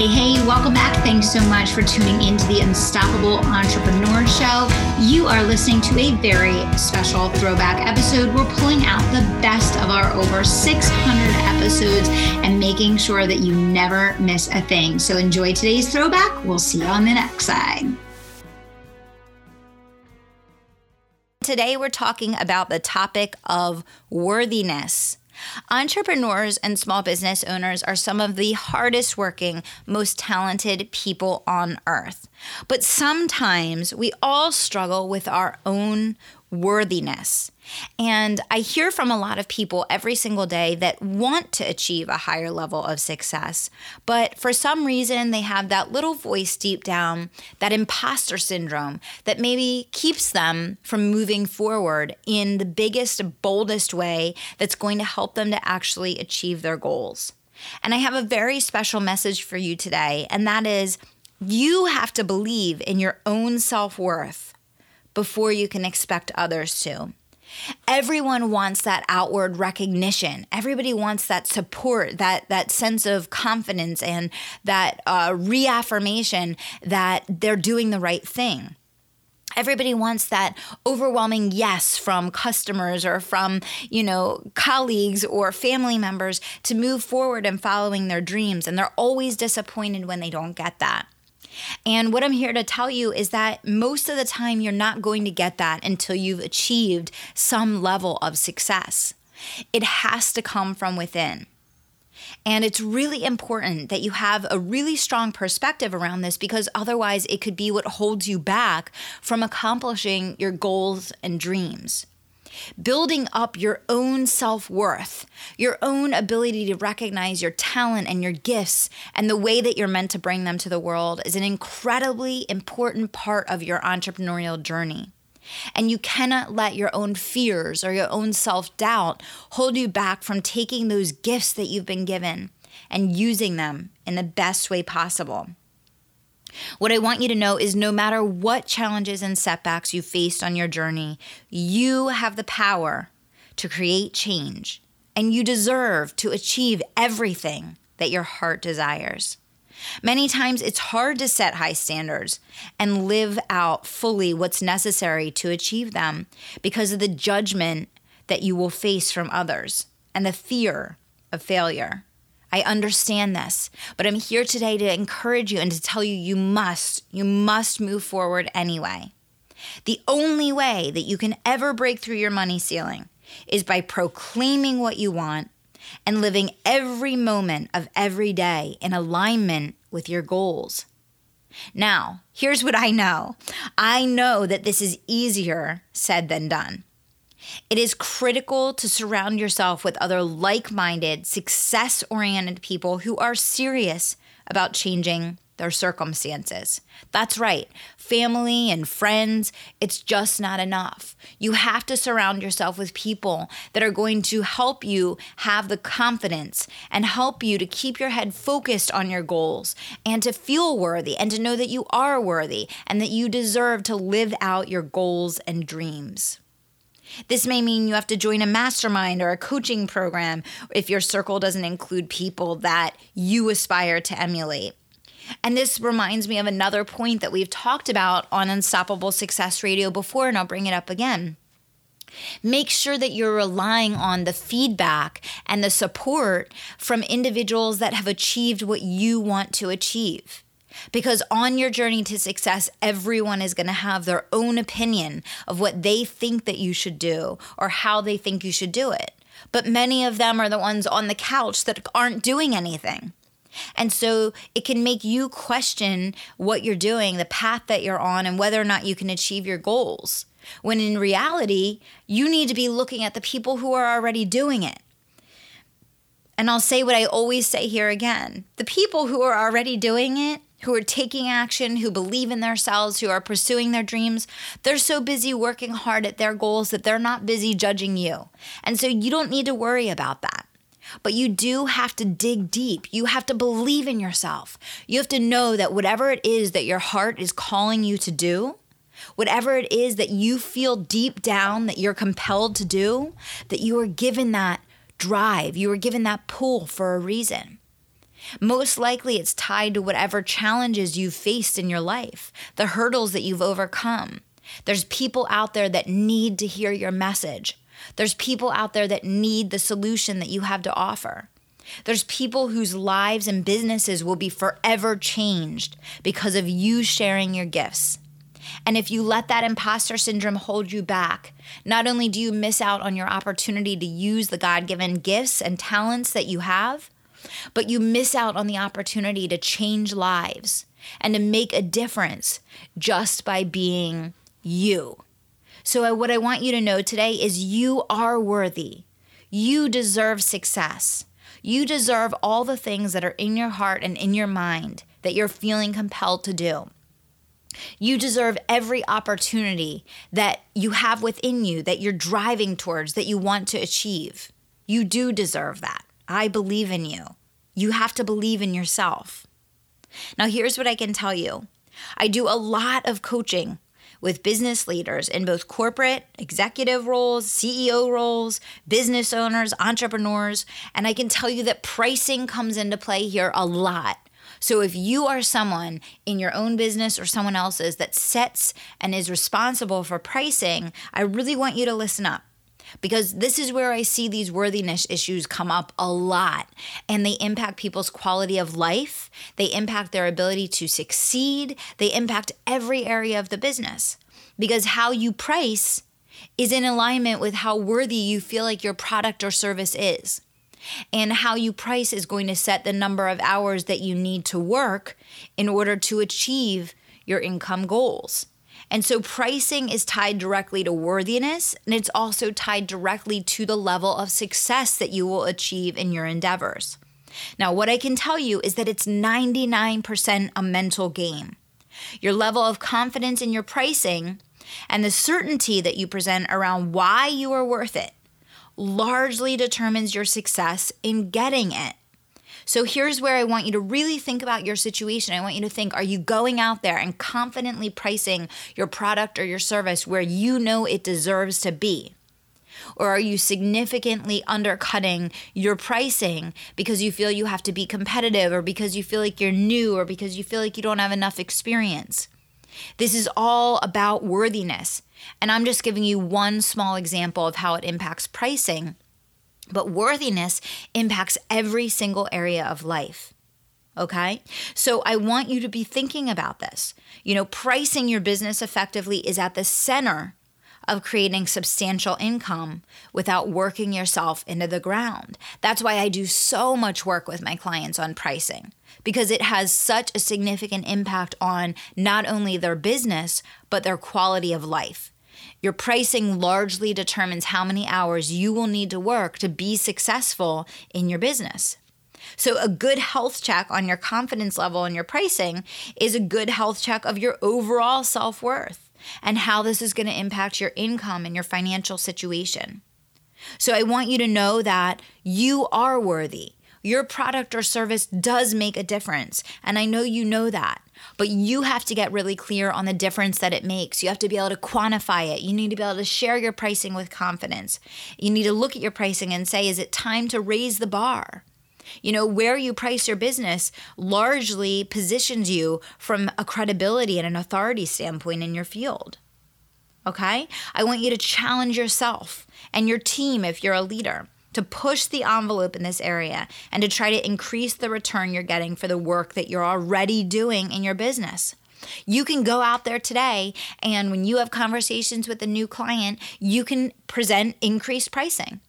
Hey, hey, welcome back. Thanks so much for tuning into the Unstoppable Entrepreneur Show. You are listening to a very special throwback episode. We're pulling out the best of our over 600 episodes and making sure that you never miss a thing. So enjoy today's throwback. We'll see you on the next side. Today, we're talking about the topic of worthiness. Entrepreneurs and small business owners are some of the hardest working, most talented people on earth. But sometimes we all struggle with our own worthiness. And I hear from a lot of people every single day that want to achieve a higher level of success, but for some reason they have that little voice deep down, that imposter syndrome that maybe keeps them from moving forward in the biggest, boldest way that's going to help them to actually achieve their goals. And I have a very special message for you today, and that is you have to believe in your own self worth before you can expect others to. Everyone wants that outward recognition. Everybody wants that support, that that sense of confidence, and that uh, reaffirmation that they're doing the right thing. Everybody wants that overwhelming yes from customers or from, you know, colleagues or family members to move forward and following their dreams. And they're always disappointed when they don't get that. And what I'm here to tell you is that most of the time, you're not going to get that until you've achieved some level of success. It has to come from within. And it's really important that you have a really strong perspective around this because otherwise, it could be what holds you back from accomplishing your goals and dreams building up your own self worth, your own ability to recognize your talent and your gifts and the way that you're meant to bring them to the world is an incredibly important part of your entrepreneurial journey. And you cannot let your own fears or your own self doubt hold you back from taking those gifts that you've been given and using them in the best way possible. What I want you to know is no matter what challenges and setbacks you faced on your journey, you have the power to create change and you deserve to achieve everything that your heart desires. Many times it's hard to set high standards and live out fully what's necessary to achieve them because of the judgment that you will face from others and the fear of failure. I understand this, but I'm here today to encourage you and to tell you you must, you must move forward anyway. The only way that you can ever break through your money ceiling is by proclaiming what you want and living every moment of every day in alignment with your goals. Now, here's what I know I know that this is easier said than done. It is critical to surround yourself with other like minded, success oriented people who are serious about changing their circumstances. That's right. Family and friends, it's just not enough. You have to surround yourself with people that are going to help you have the confidence and help you to keep your head focused on your goals and to feel worthy and to know that you are worthy and that you deserve to live out your goals and dreams. This may mean you have to join a mastermind or a coaching program if your circle doesn't include people that you aspire to emulate. And this reminds me of another point that we've talked about on Unstoppable Success Radio before, and I'll bring it up again. Make sure that you're relying on the feedback and the support from individuals that have achieved what you want to achieve. Because on your journey to success, everyone is going to have their own opinion of what they think that you should do or how they think you should do it. But many of them are the ones on the couch that aren't doing anything. And so it can make you question what you're doing, the path that you're on, and whether or not you can achieve your goals. When in reality, you need to be looking at the people who are already doing it. And I'll say what I always say here again the people who are already doing it who are taking action, who believe in themselves, who are pursuing their dreams, they're so busy working hard at their goals that they're not busy judging you. And so you don't need to worry about that. But you do have to dig deep. You have to believe in yourself. You have to know that whatever it is that your heart is calling you to do, whatever it is that you feel deep down that you're compelled to do, that you are given that drive, you were given that pull for a reason. Most likely, it's tied to whatever challenges you've faced in your life, the hurdles that you've overcome. There's people out there that need to hear your message. There's people out there that need the solution that you have to offer. There's people whose lives and businesses will be forever changed because of you sharing your gifts. And if you let that imposter syndrome hold you back, not only do you miss out on your opportunity to use the God given gifts and talents that you have, but you miss out on the opportunity to change lives and to make a difference just by being you. So, what I want you to know today is you are worthy. You deserve success. You deserve all the things that are in your heart and in your mind that you're feeling compelled to do. You deserve every opportunity that you have within you, that you're driving towards, that you want to achieve. You do deserve that. I believe in you. You have to believe in yourself. Now, here's what I can tell you I do a lot of coaching with business leaders in both corporate, executive roles, CEO roles, business owners, entrepreneurs, and I can tell you that pricing comes into play here a lot. So if you are someone in your own business or someone else's that sets and is responsible for pricing, I really want you to listen up because this is where I see these worthiness issues come up a lot and they impact people's quality of life. They impact their ability to succeed. They impact every area of the business because how you price is in alignment with how worthy you feel like your product or service is. And how you price is going to set the number of hours that you need to work in order to achieve your income goals. And so pricing is tied directly to worthiness, and it's also tied directly to the level of success that you will achieve in your endeavors. Now, what I can tell you is that it's 99% a mental game. Your level of confidence in your pricing and the certainty that you present around why you are worth it largely determines your success in getting it. So here's where I want you to really think about your situation. I want you to think are you going out there and confidently pricing your product or your service where you know it deserves to be? Or are you significantly undercutting your pricing because you feel you have to be competitive or because you feel like you're new or because you feel like you don't have enough experience? This is all about worthiness. And I'm just giving you one small example of how it impacts pricing. But worthiness impacts every single area of life. Okay. So I want you to be thinking about this. You know, pricing your business effectively is at the center of creating substantial income without working yourself into the ground. That's why I do so much work with my clients on pricing because it has such a significant impact on not only their business, but their quality of life. Your pricing largely determines how many hours you will need to work to be successful in your business. So, a good health check on your confidence level and your pricing is a good health check of your overall self worth and how this is going to impact your income and your financial situation. So, I want you to know that you are worthy. Your product or service does make a difference. And I know you know that. But you have to get really clear on the difference that it makes. You have to be able to quantify it. You need to be able to share your pricing with confidence. You need to look at your pricing and say, is it time to raise the bar? You know, where you price your business largely positions you from a credibility and an authority standpoint in your field. Okay? I want you to challenge yourself and your team if you're a leader to push the envelope in this area and to try to increase the return you're getting for the work that you're already doing in your business. You can go out there today and when you have conversations with a new client, you can present increased pricing.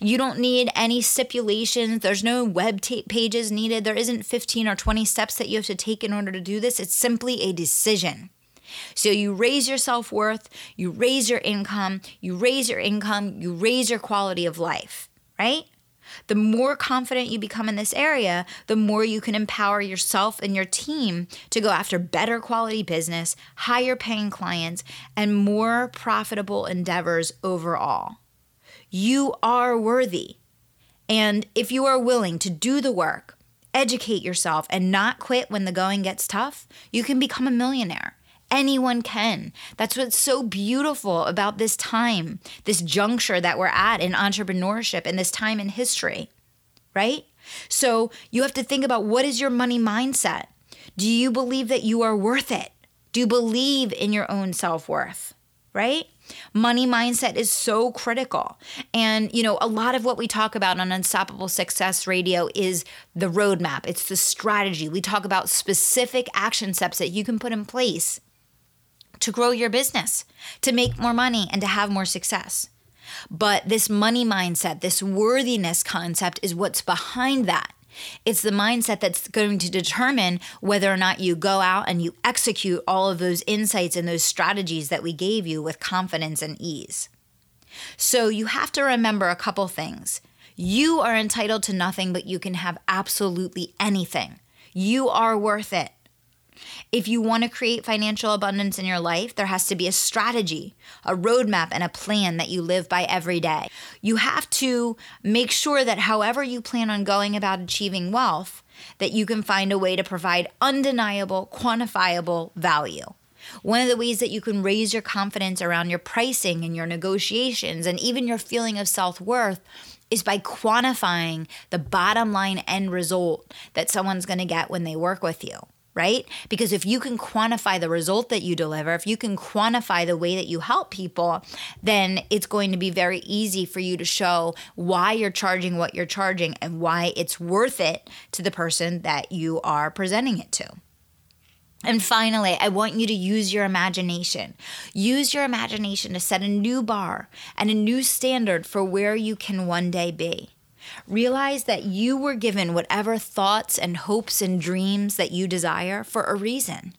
You don't need any stipulations. There's no web t- pages needed. There isn't 15 or 20 steps that you have to take in order to do this. It's simply a decision. So you raise your self worth, you raise your income, you raise your income, you raise your quality of life right? The more confident you become in this area, the more you can empower yourself and your team to go after better quality business, higher paying clients, and more profitable endeavors overall. You are worthy. And if you are willing to do the work, educate yourself, and not quit when the going gets tough, you can become a millionaire. Anyone can. That's what's so beautiful about this time, this juncture that we're at in entrepreneurship and this time in history, right? So you have to think about what is your money mindset? Do you believe that you are worth it? Do you believe in your own self worth? Right? Money mindset is so critical. And, you know, a lot of what we talk about on Unstoppable Success Radio is the roadmap, it's the strategy. We talk about specific action steps that you can put in place to grow your business, to make more money, and to have more success. But this money mindset, this worthiness concept is what's behind that. It's the mindset that's going to determine whether or not you go out and you execute all of those insights and those strategies that we gave you with confidence and ease. So you have to remember a couple things. You are entitled to nothing, but you can have absolutely anything. You are worth it. If you want to create financial abundance in your life, there has to be a strategy, a roadmap, and a plan that you live by every day. You have to make sure that however you plan on going about achieving wealth, that you can find a way to provide undeniable, quantifiable value. One of the ways that you can raise your confidence around your pricing and your negotiations and even your feeling of self worth is by quantifying the bottom line end result that someone's going to get when they work with you right? Because if you can quantify the result that you deliver, if you can quantify the way that you help people, then it's going to be very easy for you to show why you're charging what you're charging and why it's worth it to the person that you are presenting it to. And finally, I want you to use your imagination. Use your imagination to set a new bar and a new standard for where you can one day be. Realize that you were given whatever thoughts and hopes and dreams that you desire for a reason.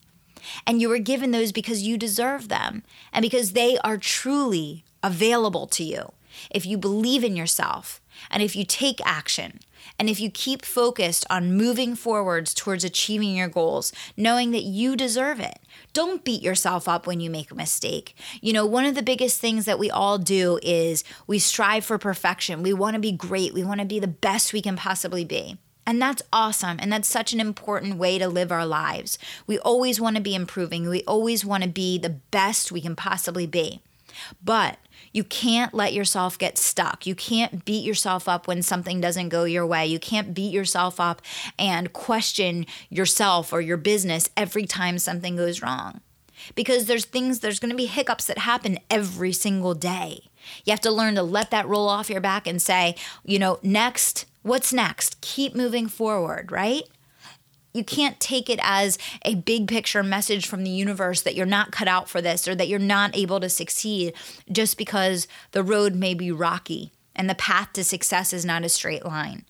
And you were given those because you deserve them and because they are truly available to you. If you believe in yourself and if you take action and if you keep focused on moving forwards towards achieving your goals, knowing that you deserve it, don't beat yourself up when you make a mistake. You know, one of the biggest things that we all do is we strive for perfection. We want to be great, we want to be the best we can possibly be. And that's awesome. And that's such an important way to live our lives. We always want to be improving. We always want to be the best we can possibly be. But you can't let yourself get stuck. You can't beat yourself up when something doesn't go your way. You can't beat yourself up and question yourself or your business every time something goes wrong. Because there's things, there's going to be hiccups that happen every single day. You have to learn to let that roll off your back and say, you know, next, what's next? Keep moving forward, right? You can't take it as a big picture message from the universe that you're not cut out for this or that you're not able to succeed just because the road may be rocky and the path to success is not a straight line.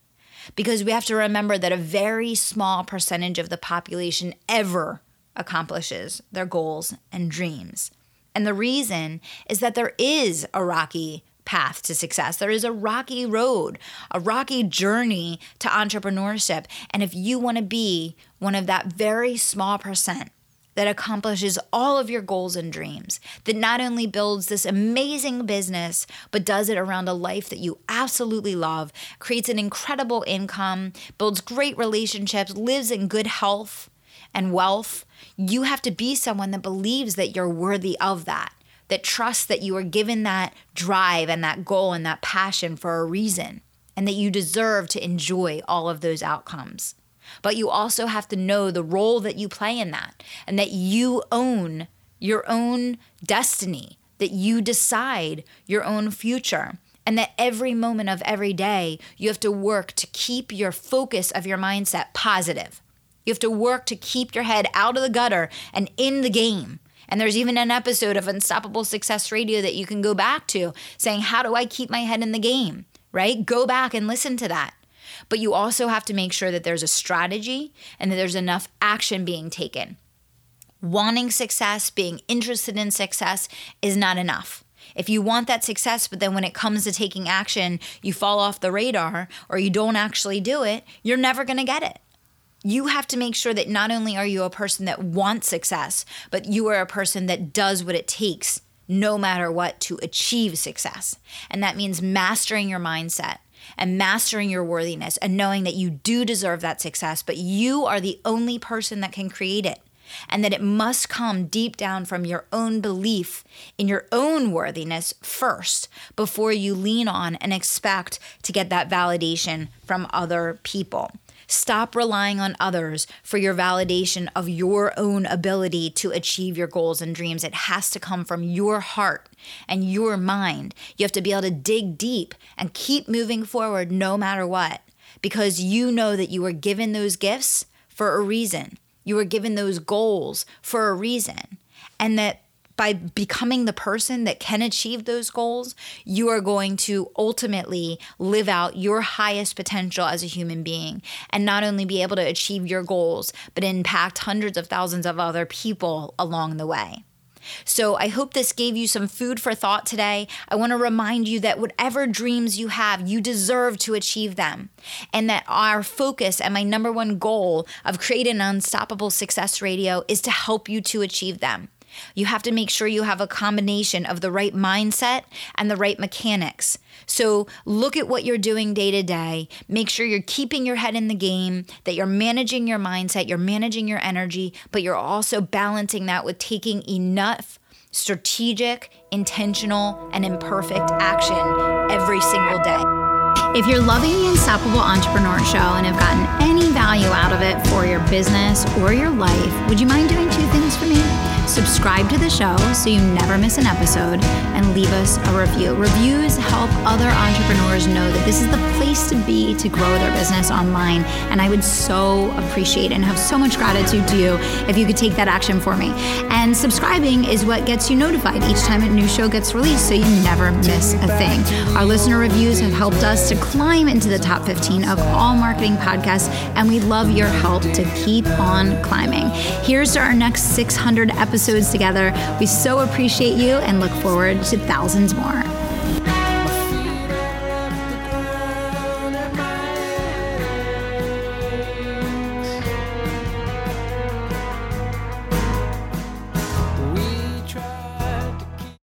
Because we have to remember that a very small percentage of the population ever accomplishes their goals and dreams. And the reason is that there is a rocky path to success. There is a rocky road, a rocky journey to entrepreneurship. And if you want to be one of that very small percent, that accomplishes all of your goals and dreams, that not only builds this amazing business, but does it around a life that you absolutely love, creates an incredible income, builds great relationships, lives in good health and wealth. You have to be someone that believes that you're worthy of that that trust that you are given that drive and that goal and that passion for a reason and that you deserve to enjoy all of those outcomes. But you also have to know the role that you play in that and that you own your own destiny, that you decide your own future. And that every moment of every day, you have to work to keep your focus of your mindset positive. You have to work to keep your head out of the gutter and in the game and there's even an episode of Unstoppable Success Radio that you can go back to saying, How do I keep my head in the game? Right? Go back and listen to that. But you also have to make sure that there's a strategy and that there's enough action being taken. Wanting success, being interested in success is not enough. If you want that success, but then when it comes to taking action, you fall off the radar or you don't actually do it, you're never going to get it you have to make sure that not only are you a person that wants success, but you are a person that does what it takes, no matter what, to achieve success. And that means mastering your mindset and mastering your worthiness and knowing that you do deserve that success, but you are the only person that can create it. And that it must come deep down from your own belief in your own worthiness first before you lean on and expect to get that validation from other people. Stop relying on others for your validation of your own ability to achieve your goals and dreams. It has to come from your heart and your mind. You have to be able to dig deep and keep moving forward no matter what because you know that you were given those gifts for a reason. You were given those goals for a reason. And that by becoming the person that can achieve those goals, you are going to ultimately live out your highest potential as a human being and not only be able to achieve your goals, but impact hundreds of thousands of other people along the way. So I hope this gave you some food for thought today. I want to remind you that whatever dreams you have, you deserve to achieve them. And that our focus and my number one goal of creating an unstoppable success radio is to help you to achieve them. You have to make sure you have a combination of the right mindset and the right mechanics. So look at what you're doing day to day. Make sure you're keeping your head in the game, that you're managing your mindset, you're managing your energy, but you're also balancing that with taking enough strategic, intentional, and imperfect action every single day. If you're loving the Unstoppable Entrepreneur Show and have gotten any value out of it for your business or your life, would you mind doing two things for me? subscribe to the show so you never miss an episode, and leave us a review. Reviews help other entrepreneurs know that this is the place to be to grow their business online. And I would so appreciate and have so much gratitude to you if you could take that action for me. And subscribing is what gets you notified each time a new show gets released so you never miss a thing. Our listener reviews have helped us to climb into the top 15 of all marketing podcasts, and we love your help to keep on climbing. Here's to our next 600 episodes episodes together. We so appreciate you and look forward to thousands more.